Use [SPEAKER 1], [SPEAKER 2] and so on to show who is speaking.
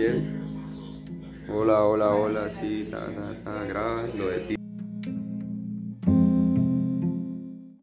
[SPEAKER 1] quiere. Hola, hola, hola, sí, ta, ta, lo de ti.